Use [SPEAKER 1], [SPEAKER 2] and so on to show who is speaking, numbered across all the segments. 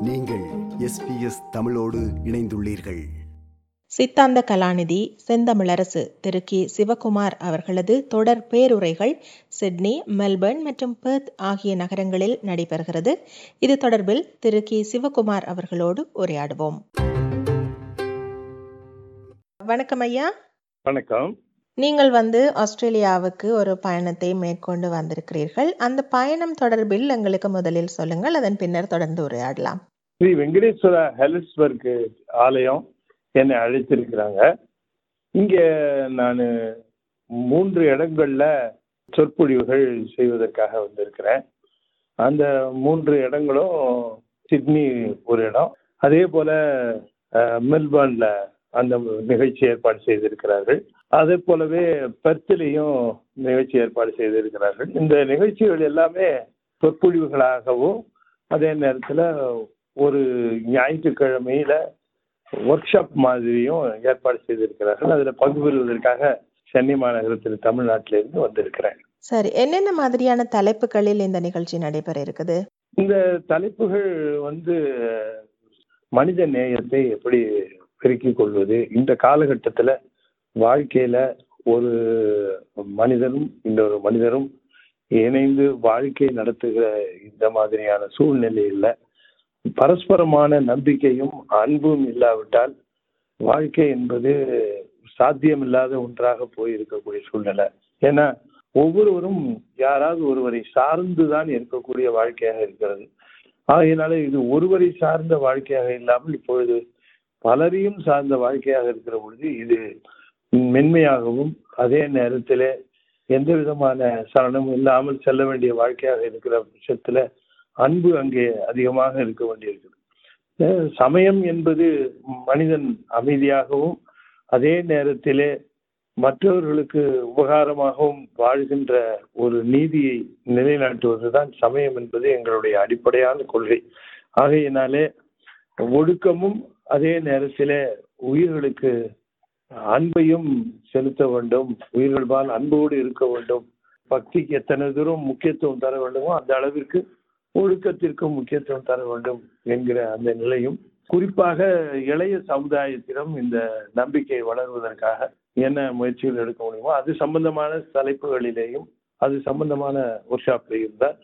[SPEAKER 1] நீங்கள் எஸ்பிஎஸ் தமிழோடு இணைந்துள்ளீர்கள்.
[SPEAKER 2] சித்தாந்த கலாநிதி செந்தமிழரசு திரு கி. சிவகுமார் அவர்களது தொடர் பேருரைகள் சிட்னி மெல்பர்ன் மற்றும் பெர்த் ஆகிய நகரங்களில் நடைபெறுகிறது. இது தொடர்பில் திரு கி. சிவகுமார் அவர்களோடு உரையாடுவோம். வணக்கம் ஐயா.
[SPEAKER 3] வணக்கம்.
[SPEAKER 2] நீங்கள் வந்து ஆஸ்திரேலியாவுக்கு ஒரு பயணத்தை மேற்கொண்டு வந்திருக்கிறீர்கள். அந்த பயணம் தொடர்பில் எங்களுக்கு முதலில் சொல்லுங்கள் அதன் பின்னர் தொடர்ந்து உரையாடலாம்.
[SPEAKER 3] ஸ்ரீ வெங்கடேஸ்வர ஹெலிஸ்பர்க் ஆலயம் என்னை அழைத்திருக்கிறாங்க. இங்கே நான் மூன்று இடங்கள்ல சொற்பொழிவுகள் செய்வதற்காக வந்திருக்கிறேன். அந்த மூன்று இடங்களும் சிட்னி ஒரு இடம். அதே போல மெல்பர்ன்ல அந்த நிகழ்ச்சி ஏற்பாடு செய்திருக்கிறார்கள். அதே போலவே பெர்த்திலையும் நிகழ்ச்சி ஏற்பாடு செய்திருக்கிறார்கள். இந்த நிகழ்ச்சிகள் எல்லாமே சொற்பொழிவுகளாகவும் அதே நேரத்தில் ஒரு ஞாயிற்றுக்கிழமையில ஒர்க் ஷாப் மாதிரியும் ஏற்பாடு செய்திருக்கிறார்கள். அதில் பங்கு பெறுவதற்காக சென்னை மாநகரத்தில் தமிழ்நாட்டிலிருந்து வந்திருக்கிறேன்.
[SPEAKER 2] சரி என்னென்ன மாதிரியான தலைப்புகளில் இந்த நிகழ்ச்சி நடைபெற இருக்குது?
[SPEAKER 3] இந்த தலைப்புகள் வந்து மனித நேயத்தை எப்படி பெருக்கிக் கொள்வது? இந்த காலகட்டத்தில் வாழ்க்கையில ஒரு மனிதனும் இன்னொரு மனிதரும் இணைந்து வாழ்க்கை நடத்துகிற இந்த மாதிரியான சூழ்நிலையில பரஸ்பரமான நம்பிக்கையும் அன்பும் இல்லாவிட்டால் வாழ்க்கை என்பது சாத்தியமில்லாத ஒன்றாக போய் இருக்கக்கூடிய சூழ்நிலை. ஏன்னா ஒவ்வொருவரும் யாராவது ஒருவரை சார்ந்துதான் இருக்கக்கூடிய வாழ்க்கையாக இருக்கிறது. ஆகையினால இது ஒருவரை சார்ந்த வாழ்க்கையாக இல்லாமல் இப்பொழுது பலரையும் சார்ந்த வாழ்க்கையாக இருக்கிற பொழுது இது மென்மையாகவும் அதே நேரத்தில் எந்த விதமான சலனமும் இல்லாமல் செல்ல வேண்டிய வாழ்க்கையாக இருக்கிற பட்சத்தில் அன்பு அங்கே அதிகமாக இருக்க வேண்டியிருக்கிறது. சமயம் என்பது மனிதன் அமைதியாகவும் அதே நேரத்திலே மற்றவர்களுக்கு உபகாரமாகவும் வாழ்கின்ற ஒரு நீதியை நிலைநாட்டுவதுதான் சமயம் என்பது எங்களுடைய அடிப்படையான கொள்கை. ஆகையினாலே ஒடுக்கமும் அதே நேரத்திலே உயிர்களுக்கு அன்பையும் செலுத்த வேண்டும். உயிர்கள்பால் அன்போடு இருக்க வேண்டும். பக்திக்கு எத்தனை தூரம் முக்கியத்துவம் தர வேண்டுமோ அந்த அளவிற்கு ஒழுக்கத்திற்கும் முக்கியத்துவம் தர வேண்டும் என்கிற அந்த நிலையும். குறிப்பாக இளைய சமுதாயத்திடம் இந்த நம்பிக்கை வளர்வதற்காக என்ன முயற்சிகள் எடுக்க முடியுமோ அது சம்பந்தமான தலைப்புகளிலேயும் அது சம்பந்தமான ஒர்க் ஷாப்லேயும் தான்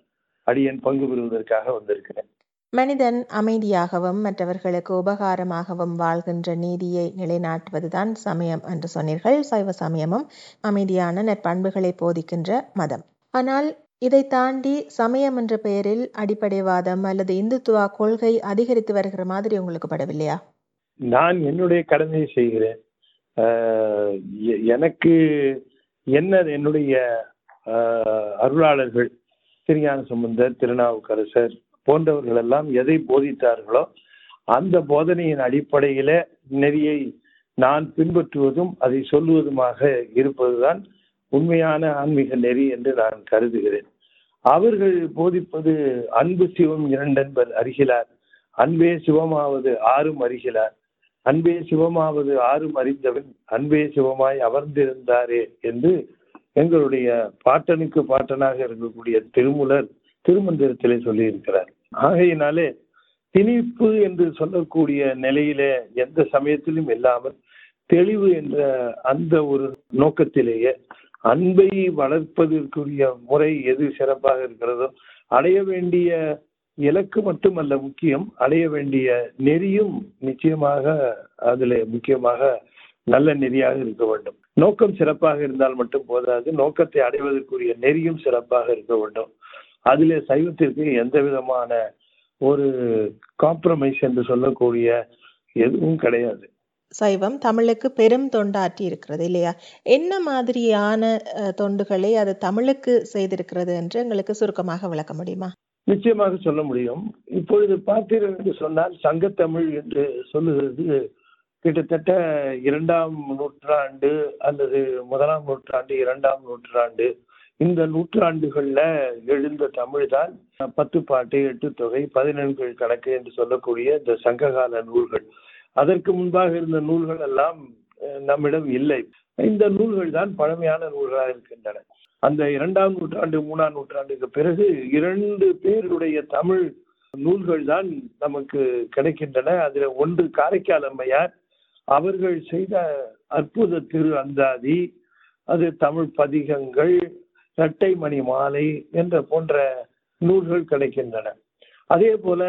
[SPEAKER 3] அடியன் பங்கு பெறுவதற்காக வந்திருக்கிறேன்.
[SPEAKER 2] மனிதன் அமைதியாகவும் மற்றவர்களுக்கு உபகாரமாகவும் வாழ்கின்ற நீதியை நிலைநாட்டுவதுதான் சமயம் என்று சொன்னீர்கள். சைவ சமயமும் அமைதியான நற்பண்புகளை போதிக்கின்ற மதம். ஆனால் இதை தாண்டி சமயம் என்ற பெயரில் அடிப்படைவாதம் அல்லது இந்துத்துவா கொள்கை அதிகரித்து வருகிற மாதிரி உங்களுக்கு படவில்லையா?
[SPEAKER 3] நான் என்னுடைய கடமையை செய்கிறேன். ஆஹ் எனக்கு என்ன என்னுடைய ஆஹ், அருளாளர்கள் திருஞான சம்பந்தர் திருநாவுக்கரசர் போன்றவர்கள் எல்லாம் எதை போதித்தார்களோ அந்த போதனையின் அடிப்படையில நெறியை நான் பின்பற்றுவதும் அதை சொல்லுவதுமாக இருப்பதுதான் உண்மையான ஆன்மீக நெறி என்று நான் கருதுகிறேன். அவர்கள் போதிப்பது அன்பு சிவம் இரண்டென்பர் அறிகிறார் அன்பே சிவமாவது ஆறும் அறிகிறார் அன்பே சிவமாவது ஆறும் அறிந்தவன் அன்பே சிவமாய் அமர்ந்திருந்தாரே என்று எங்களுடைய பாட்டனுக்கு பாட்டனாக இருக்கக்கூடிய திருமுலர் திருமந்திரத்திலே சொல்லியிருக்கிறார். ஆகையினாலே திணிப்பு என்று சொல்லக்கூடிய நிலையிலே எந்த சமயத்திலும் இல்லாமல் தெளிவு என்ற அந்த ஒரு நோக்கத்திலேயே அன்பை வளர்ப்பதற்குரிய முறை எது சிறப்பாக இருக்கிறதோ அடைய வேண்டிய இலக்கு மட்டுமல்ல முக்கியம் அடைய வேண்டிய நெறியும் நிச்சயமாக அதில் முக்கியமாக நல்ல நெறியாக இருக்க வேண்டும். நோக்கம் சிறப்பாக இருந்தால் மட்டும் போதாது நோக்கத்தை அடைவதற்குரிய நெறியும் சிறப்பாக இருக்க வேண்டும். அதிலே சைவத்திற்கு எந்த விதமான ஒரு காம்ப்ரமைஸ் என்று சொல்லக்கூடிய எதுவும் கிடையாது.
[SPEAKER 2] சைவம் தமிழுக்கு பெரும் தொண்டாற்றி இருக்கிறது இல்லையா? என்ன மாதிரியான தொண்டுகளை அது தமிழுக்கு செய்திருக்கிறது என்று எங்களுக்கு சுருக்கமாக விளக்க முடியுமா?
[SPEAKER 3] நிச்சயமாக சொல்ல முடியும். இப்பொழுது பார்த்தீர்கள் என்று சொன்னால் சங்கத்தமிழ் என்று சொல்லுகிறது. கிட்டத்தட்ட இரண்டாம் நூற்றாண்டு அல்லது முதலாம் நூற்றாண்டு இரண்டாம் நூற்றாண்டு இந்த நூற்றாண்டுகள்ல எழுந்த தமிழ் தான் பத்து பாட்டு எட்டு தொகை பதினெண்கள் கணக்கு என்று சொல்லக்கூடிய இந்த சங்ககால நூல்கள். அதற்கு முன்பாக இருந்த நூல்கள் எல்லாம் நம்மிடம் இல்லை. இந்த நூல்கள் தான் பழமையான நூல்களாக இருக்கின்றன. அந்த இரண்டாம் நூற்றாண்டு மூணாம் நூற்றாண்டுக்கு பிறகு இரண்டு பேருடைய தமிழ் நூல்கள் தான் நமக்கு கிடைக்கின்றன. அதுல ஒன்று காரைக்கால் அம்மையார். அவர்கள் செய்த அற்புத திரு அந்தாதி அது தமிழ் பதிகங்கள் இரட்டை மணி மாலை என்ற போன்ற நூல்கள் கிடைக்கின்றன. அதே போல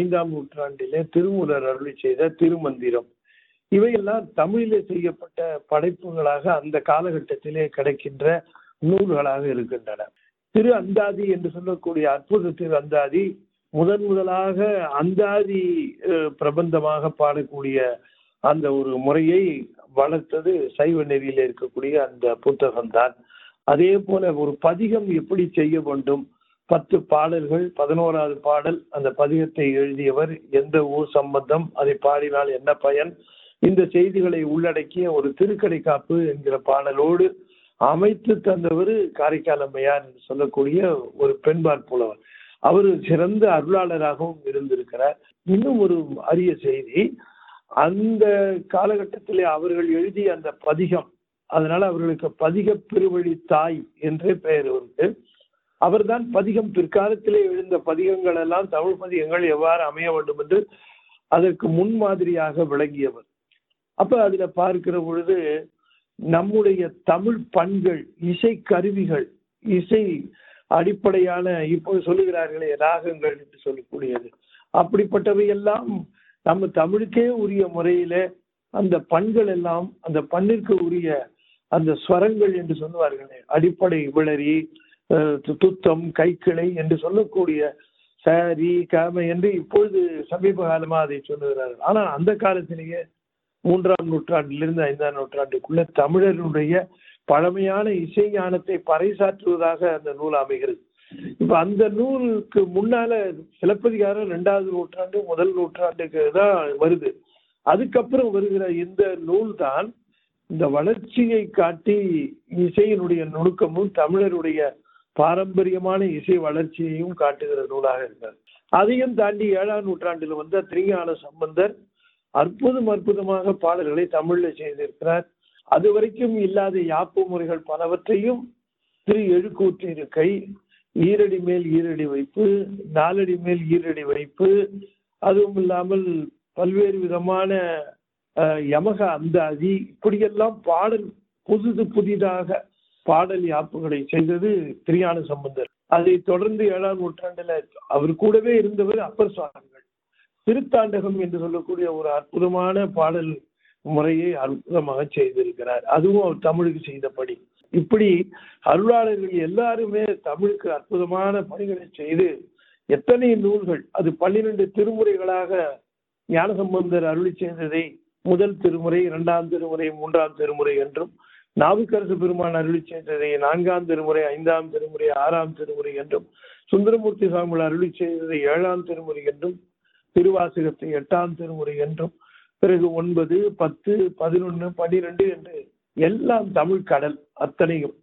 [SPEAKER 3] ஐந்தாம் நூற்றாண்டிலே திருமூலர் அருளி செய்த திருமந்திரம். இவையெல்லாம் தமிழிலே செய்யப்பட்ட படைப்புகளாக அந்த காலகட்டத்திலே கிடைக்கின்ற நூல்களாக இருக்கின்றன. திரு அந்தாதி என்று சொல்லக்கூடிய அற்புத திரு அந்தாதி முதன் முதலாக அந்தாதி பிரபந்தமாக பாடக்கூடிய அந்த ஒரு முறையை வளர்த்தது சைவ நெறியில இருக்கக்கூடிய அந்த புத்தகம்தான். அதே போல ஒரு பதிகம் எப்படி செய்ய வேண்டும்? பத்து பாடல்கள் பதினோராவது பாடல் அந்த பதிகத்தை எழுதியவர் எந்த ஊர் சம்பந்தம் அதை பாடினால் என்ன பயன்? இந்த செய்திகளை உள்ளடக்கிய ஒரு திருக்கடை காப்பு என்கிற பாடலோடு அமைத்து தந்தவர் காரைக்கால் அம்மையார் என்று சொல்லக்கூடிய ஒரு பெண்பார் புலவர். அவர் சிறந்த அருளாளராகவும் இருந்திருக்கிறார். இன்னும் ஒரு அரிய செய்தி அந்த காலகட்டத்திலே அவர்கள் எழுதிய அந்த பதிகம் அதனால அவர்களுக்கு பதிக பெருவழி தாய் என்றே பெயர் உண்டு. அவர்தான் பதிகம் பிற்காலத்திலே எழுந்த பதிகங்கள் எல்லாம் தமிழ் பதிகங்கள் எவ்வாறு அமைய வேண்டும் என்று அதற்கு முன்மாதிரியாக விளங்கியவர். அப்ப அதுல பார்க்கிற பொழுது நம்முடைய தமிழ் பண்கள் இசை கருவிகள் இசை அடிப்படையான இப்போ சொல்லுகிறார்களே ராகங்கள் என்று சொல்லக்கூடியது. அப்படிப்பட்டவை எல்லாம் நம்ம தமிழுக்கே உரிய முறையில அந்த பண்கள் எல்லாம் அந்த பண்ணிற்கு உரிய அந்த ஸ்வரங்கள் என்று சொல்லுவார்களே அடிப்படை விளரி துத்தம் கைக்கிளை என்று சொல்லக்கூடிய சாரி காம என்று இப்பொழுது சமீப காலமா அதை சொல்லுகிறார்கள். ஆனா அந்த காலத்திலேயே மூன்றாம் நூற்றாண்டிலிருந்து ஐந்தாம் நூற்றாண்டுக்குள்ள தமிழருடைய பழமையான இசை ஞானத்தை பறைசாற்றுவதாக அந்த நூல் அமைகிறது. இப்ப அந்த நூலுக்கு முன்னால சிலப்பதிகாரம் ரெண்டாவது நூற்றாண்டு முதல் நூற்றாண்டுக்கு தான் வருது. அதுக்கப்புறம் வருகிற இந்த நூல் தான் இந்த வளர்ச்சியை காட்டி இசையினுடைய நுணுக்கமும் தமிழருடைய பாரம்பரியமான இசை வளர்ச்சியையும் காட்டுகிற நூலாக இருந்தார் அதையும் தாண்டி ஏழாம் நூற்றாண்டில் வந்த திரிஞான சம்பந்தர் அற்புதம் அற்புதமாக பாடல்களை தமிழில் செய்திருக்கிறார். அது வரைக்கும் இல்லாத யாப்பு முறைகள் பலவற்றையும் திரு எழுக்கூற்றிருக்கை ஈரடி மேல் ஈரடி வைப்பு நாலடி மேல் ஈரடி வைப்பு அதுவும் இல்லாமல் பல்வேறு விதமான யமக அந்தாதி இப்படியெல்லாம் பாடல் புதுது புதிதாக பாடல் யாப்புகளை செய்தது திரியான சம்பந்தர். அதை தொடர்ந்து ஏழாம் நூற்றாண்டுல அவர் கூடவே இருந்தவர் அப்பர் சுவாமிகள் திருத்தாண்டகம் என்று சொல்லக்கூடிய ஒரு அற்புதமான பாடல் முறையை அற்புதமாக செய்திருக்கிறார். அதுவும் அவர் தமிழுக்கு செய்தபடி இப்படி அருளாளர்கள் எல்லாருமே தமிழுக்கு அற்புதமான பணிகளை செய்து எத்தனை நூல்கள் அது பன்னிரண்டு திருமுறைகளாக ஞானசம்பந்தர் அருளி செய்ததை முதல் திருமுறை இரண்டாம் திருமுறை மூன்றாம் திருமுறை என்றும் நாவுக்கரசு பெருமான் அருளி செய்ததை நான்காம் திருமுறை ஐந்தாம் திருமுறை ஆறாம் திருமுறை என்றும் சுந்தரமூர்த்தி சுவாமிகள் அருளி செய்ததை ஏழாம் திருமுறை என்றும் திருவாசகத்தை எட்டாம் திருமுறை என்றும் பிறகு ஒன்பது பத்து பதினொன்னு பன்னிரெண்டு என்று எல்லாம் தமிழ் கடல் அத்தனையும்.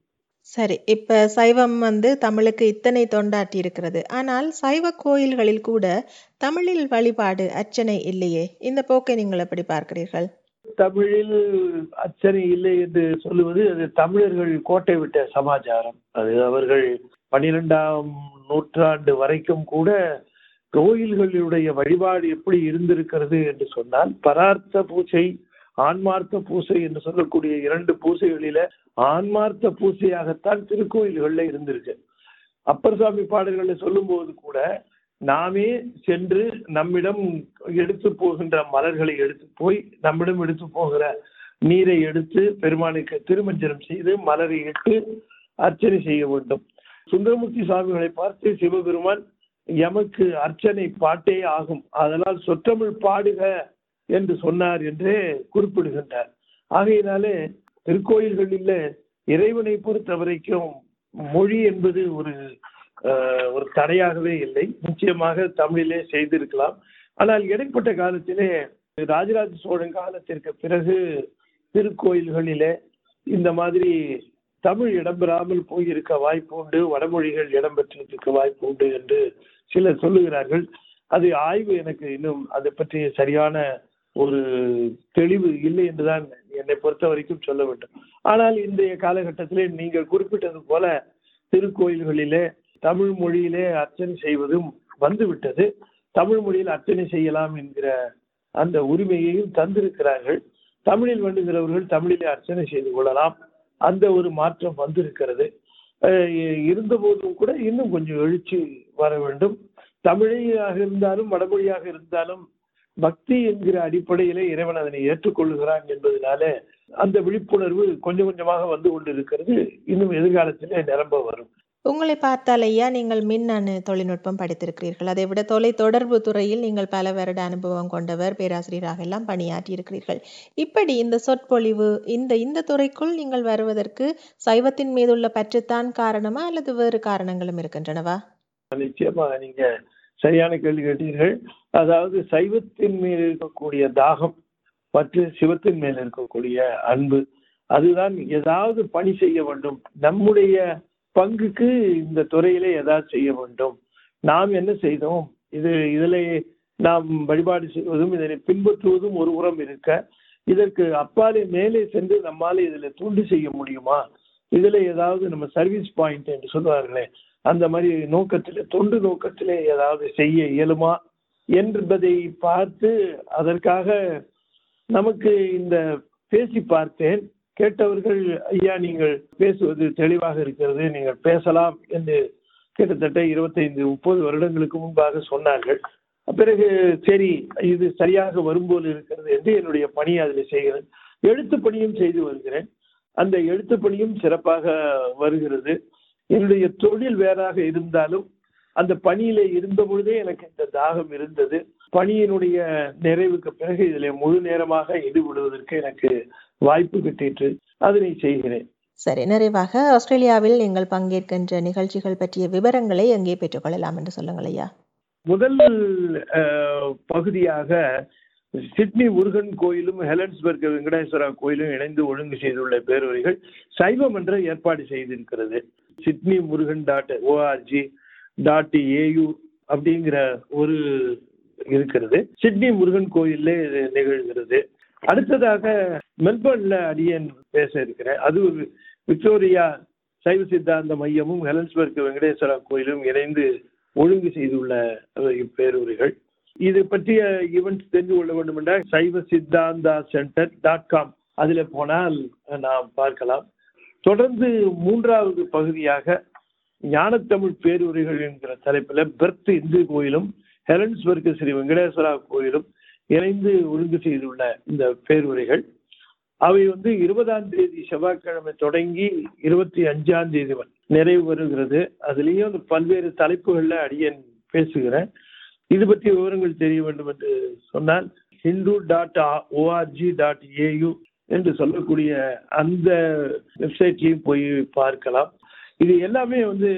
[SPEAKER 2] சரி இப்ப சைவம் வந்து தமிழுக்கு இத்தனை தொண்டாட்டி இருக்கிறது. ஆனால் சைவ கோயில்களில் கூட தமிழில் வழிபாடு அர்ச்சனை இல்லையே. இந்த போக்கை நீங்கள் எப்படி பார்க்கிறீர்கள்?
[SPEAKER 3] தமிழில் அச்சனை இல்லை என்று சொல்லுவது அது தமிழர்கள் கோட்டை விட்ட சமாச்சாரம். அது அவர்கள் பன்னிரெண்டாம் நூற்றாண்டு வரைக்கும் கூட கோயில்களுடைய வழிபாடு எப்படி இருந்திருக்கிறது என்று சொன்னால் பரார்த்த பூஜை ஆன்மார்த்த பூசை என்று சொல்லக்கூடிய இரண்டு பூசைகளில ஆன்மார்த்த பூசையாகத்தான் திருக்கோயில்கள்ல இருந்திருக்கு. அப்பர் சுவாமி பாடல்களை சொல்லும்போது கூட நாமே சென்று நம்மிடம் எடுத்து போகின்ற மலர்களை எடுத்து போய் நம்மிடம் எடுத்து போகிற நீரை எடுத்து பெருமானுக்கு திருமஞ்சனம் செய்து மலரை இட்டு அர்ச்சனை செய்ய வேண்டும். சுந்தரமூர்த்தி சுவாமிகளை பார்த்து சிவபெருமான் எமக்கு அர்ச்சனை பாட்டே ஆகும். அதனால் சொற்றமிழ் பாடுக. என்று சொன்னார் என்றே குறிப்பிடுகின்றார். ஆகையினாலே திருக்கோயில்களில் இறைவனை பொறுத்த வரைக்கும் மொழி என்பது ஒரு ஒரு தடையாகவே இல்லை. நிச்சயமாக தமிழிலே செய்திருக்கலாம். ஆனால் இடைப்பட்ட காலத்திலே ராஜராஜ சோழன் காலத்திற்கு பிறகு திருக்கோயில்களிலே இந்த மாதிரி தமிழ் இடம்பெறாமல் போயிருக்க வாய்ப்பு உண்டு வடமொழிகள் இடம்பெற்றிருக்க வாய்ப்பு உண்டு என்று சிலர் சொல்லுகிறார்கள். அது ஆய்வு எனக்கு இன்னும் அதை பற்றிய சரியான ஒரு தெளிவு இல்லை என்றுதான் என்னை பொறுத்த வரைக்கும் சொல்ல வேண்டும். ஆனால் இன்றைய காலகட்டத்திலே நீங்கள் குறிப்பிட்டது போல திருக்கோயில்களிலே தமிழ் மொழியிலே அர்ச்சனை செய்வதும் வந்துவிட்டது. தமிழ் மொழியில் அர்ச்சனை செய்யலாம் என்கிற அந்த உரிமையையும் தந்திருக்கிறார்கள். தமிழில் வேண்டுகிறவர்கள் தமிழிலே அர்ச்சனை செய்து கொள்ளலாம். அந்த ஒரு மாற்றம் வந்திருக்கிறது. இருந்தபோதும் கூட இன்னும் கொஞ்சம் எழுச்சி வர வேண்டும். தமிழையாக இருந்தாலும் வடமொழியாக இருந்தாலும் பக்தி என்கிற அடிப்படையிலே இறைவன் அதனை ஏற்றுக்கொள்ளுகிறான் என்பதனால அந்த விழிப்புணர்வு கொஞ்சம் கொஞ்சமாக வந்து கொண்டிருக்கிறது. இன்னும் எதிர்காலத்திலே நிரம்ப வரும்.
[SPEAKER 2] உங்களை பார்த்தால் ஐயா நீங்கள் மின்னணு தொழில்நுட்பம் படித்திருக்கிறீர்கள். அதை விட தொலை தொடர்பு துறையில் நீங்கள் பல வருட அனுபவம் கொண்டவர் பேராசிரியராக எல்லாம் பணியாற்றி இருக்கிறீர்கள் இப்படி இந்த சொற்பொழிவு இந்த இந்த துறைக்குள் நீங்கள் வருவதற்கு சைவத்தின் மீதுள்ள பற்றுத்தான் காரணமா அல்லது வேறு காரணங்களும் இருக்கின்றனவா?
[SPEAKER 3] நிச்சயமா நீங்க சரியான கேள்வி கேட்டீர்கள். அதாவது சைவத்தின் மேல் இருக்கக்கூடிய தாகம் மற்றும் சிவத்தின் மேல் இருக்கக்கூடிய அன்பு அதுதான் ஏதாவது பணி செய்ய வேண்டும். நம்முடைய பங்குக்கு இந்த துறையில ஏதாவது செய்ய வேண்டும். நாம் என்ன செய்தோம்? இது இதில் நாம் வழிபாடு செய்வதும் இதனை பின்பற்றுவதும் ஒரு உரம் இருக்க இதற்கு அப்பாலே மேலே சென்று நம்மால் இதில் தூண்டு செய்ய முடியுமா? இதில் ஏதாவது நம்ம சர்வீஸ் பாயிண்ட் என்று சொல்லுவார்களே அந்த மாதிரி நோக்கத்தில் தொண்டு நோக்கத்திலே ஏதாவது செய்ய இயலுமா என்பதை பார்த்து அதற்காக நமக்கு இந்த பேசி பார்த்தேன். கேட்டவர்கள் ஐயா நீங்கள் பேசுவது தெளிவாக இருக்கிறது நீங்கள் பேசலாம் என்று கிட்டத்தட்ட இருபத்தைந்து முப்பது வருடங்களுக்கு முன்பாக சொன்னார்கள். பிறகு சரி இது சரியாக வரும்போது இருக்கிறது என்று என்னுடைய பணி அதில் செய்கிறேன். எழுத்து பணியும் செய்து வருகிறேன். அந்த எழுத்து பணியும் சிறப்பாக வருகிறது. என்னுடைய தொழில் வேறாக இருந்தாலும் அந்த பணியிலே இருந்த பொழுதே எனக்கு இந்த தாகம் இருந்தது. பணியினுடைய நிறைவுக்கு பிறகு இதில் முழு நேரமாக ஈடுபடுவதற்கு எனக்கு வாய்ப்பு கிட்டிற்று. அதனை செய்கிறேன்.
[SPEAKER 2] சரி நிறைவாக ஆஸ்திரேலியாவில் நீங்கள் பங்கேற்கின்ற நிகழ்ச்சிகள் பற்றிய விவரங்களை எங்கே பெற்றுக்கொள்ளலாம் என்று சொல்லுங்கள் ஐயா.
[SPEAKER 3] முதல் பகுதியாக சிட்னி முருகன் கோயிலும் ஹெலன்ஸ்பர்க் வெங்கடேஸ்வரா கோயிலும் இணைந்து ஒழுங்கு செய்துள்ள பேரவைகள் சைவம் என்ற ஏற்பாடு செய்திருக்கிறது. Sydney Murugan dot ORG dot AU அப்படிங்கிற ஒரு இருக்கிறது. சிட்னி முருகன் கோயில்ல நிகழ்கிறது. அடுத்ததாக மெல்பர்ன்ல அடியன் பேச இருக்கிறேன். அது விக்டோரியா சைவ சித்தாந்த மையமும் ஹெலன்ஸ்பர்க் வெங்கடேஸ்வரா கோயிலும் இணைந்து ஒழுங்கு செய்துள்ள இப்பேரூர்கள் இது பற்றிய ஈவெண்ட் தெரிந்து கொள்ள வேண்டும் என்றால் சைவ சித்தாந்தா சென்டர் டாட் காம் அதில் போனால் நாம் பார்க்கலாம். தொடர்ந்து மூன்றாவது பகுதியாக ஞானத்தமிழ் பேருரைகள் என்கிற தலைப்பில் பெர்த் இந்து கோயிலும் ஹெலன்ஸ்பர்க் ஸ்ரீ வெங்கடேஸ்வரா கோயிலும் இணைந்து ஒழுங்கு செய்துள்ள இந்த பேருரைகள். அவை வந்து இருபதாம் தேதி செவ்வாய்க்கிழமை தொடங்கி இருபத்தி அஞ்சாம் தேதி நிறைவு வருகிறது. அதுலேயும் பல்வேறு தலைப்புகளில் அடியன் பேசுகிறேன். இது பற்றிய விவரங்கள் தெரிய வேண்டும் என்று சொன்னால் Hindu dot ORG dot AU என்று சொல்லக்கூடிய அந்த வெப்சைட்லையும் போய் பார்க்கலாம். இது எல்லாமே வந்து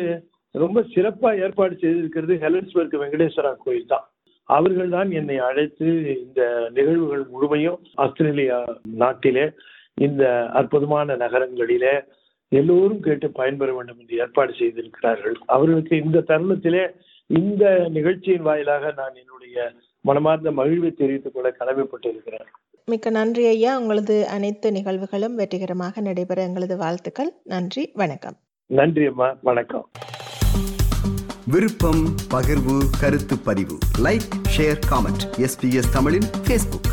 [SPEAKER 3] ரொம்ப சிறப்பாக ஏற்பாடு செய்திருக்கிறது ஹெலன்ஸ்பர்க் வெங்கடேஸ்வரா கோயில் தான். அவர்கள் தான் என்னை அழைத்து இந்த நிகழ்வுகள் முழுமையும் ஆஸ்திரேலியா நாட்டிலே இந்த அற்புதமான நகரங்களிலே எல்லோரும் கேட்டு பயன்பெற வேண்டும் என்று ஏற்பாடு செய்திருக்கிறார்கள். அவர்களுக்கு இந்த தருணத்திலே இந்த நிகழ்ச்சியின் வாயிலாக நான் என்னுடைய மனமார்ந்த மகிழ்வை தெரிவித்துக் கொள்ள கடமைப்பட்டு இருக்கிறேன்
[SPEAKER 2] மிக்க நன்றி ஐயா. உங்களது அனைத்து நிகழ்வுகளும் வெற்றிகரமாக நடைபெற எங்களது வாழ்த்துக்கள். நன்றி. வணக்கம்.
[SPEAKER 3] நன்றி அம்மா. வணக்கம்.
[SPEAKER 1] விருப்பம் பகிர்வு கருத்து பதிவு. லைக் ஷேர் காமெண்ட் எஸ்பிஎஸ் தமிழின் ஃபேஸ்புக்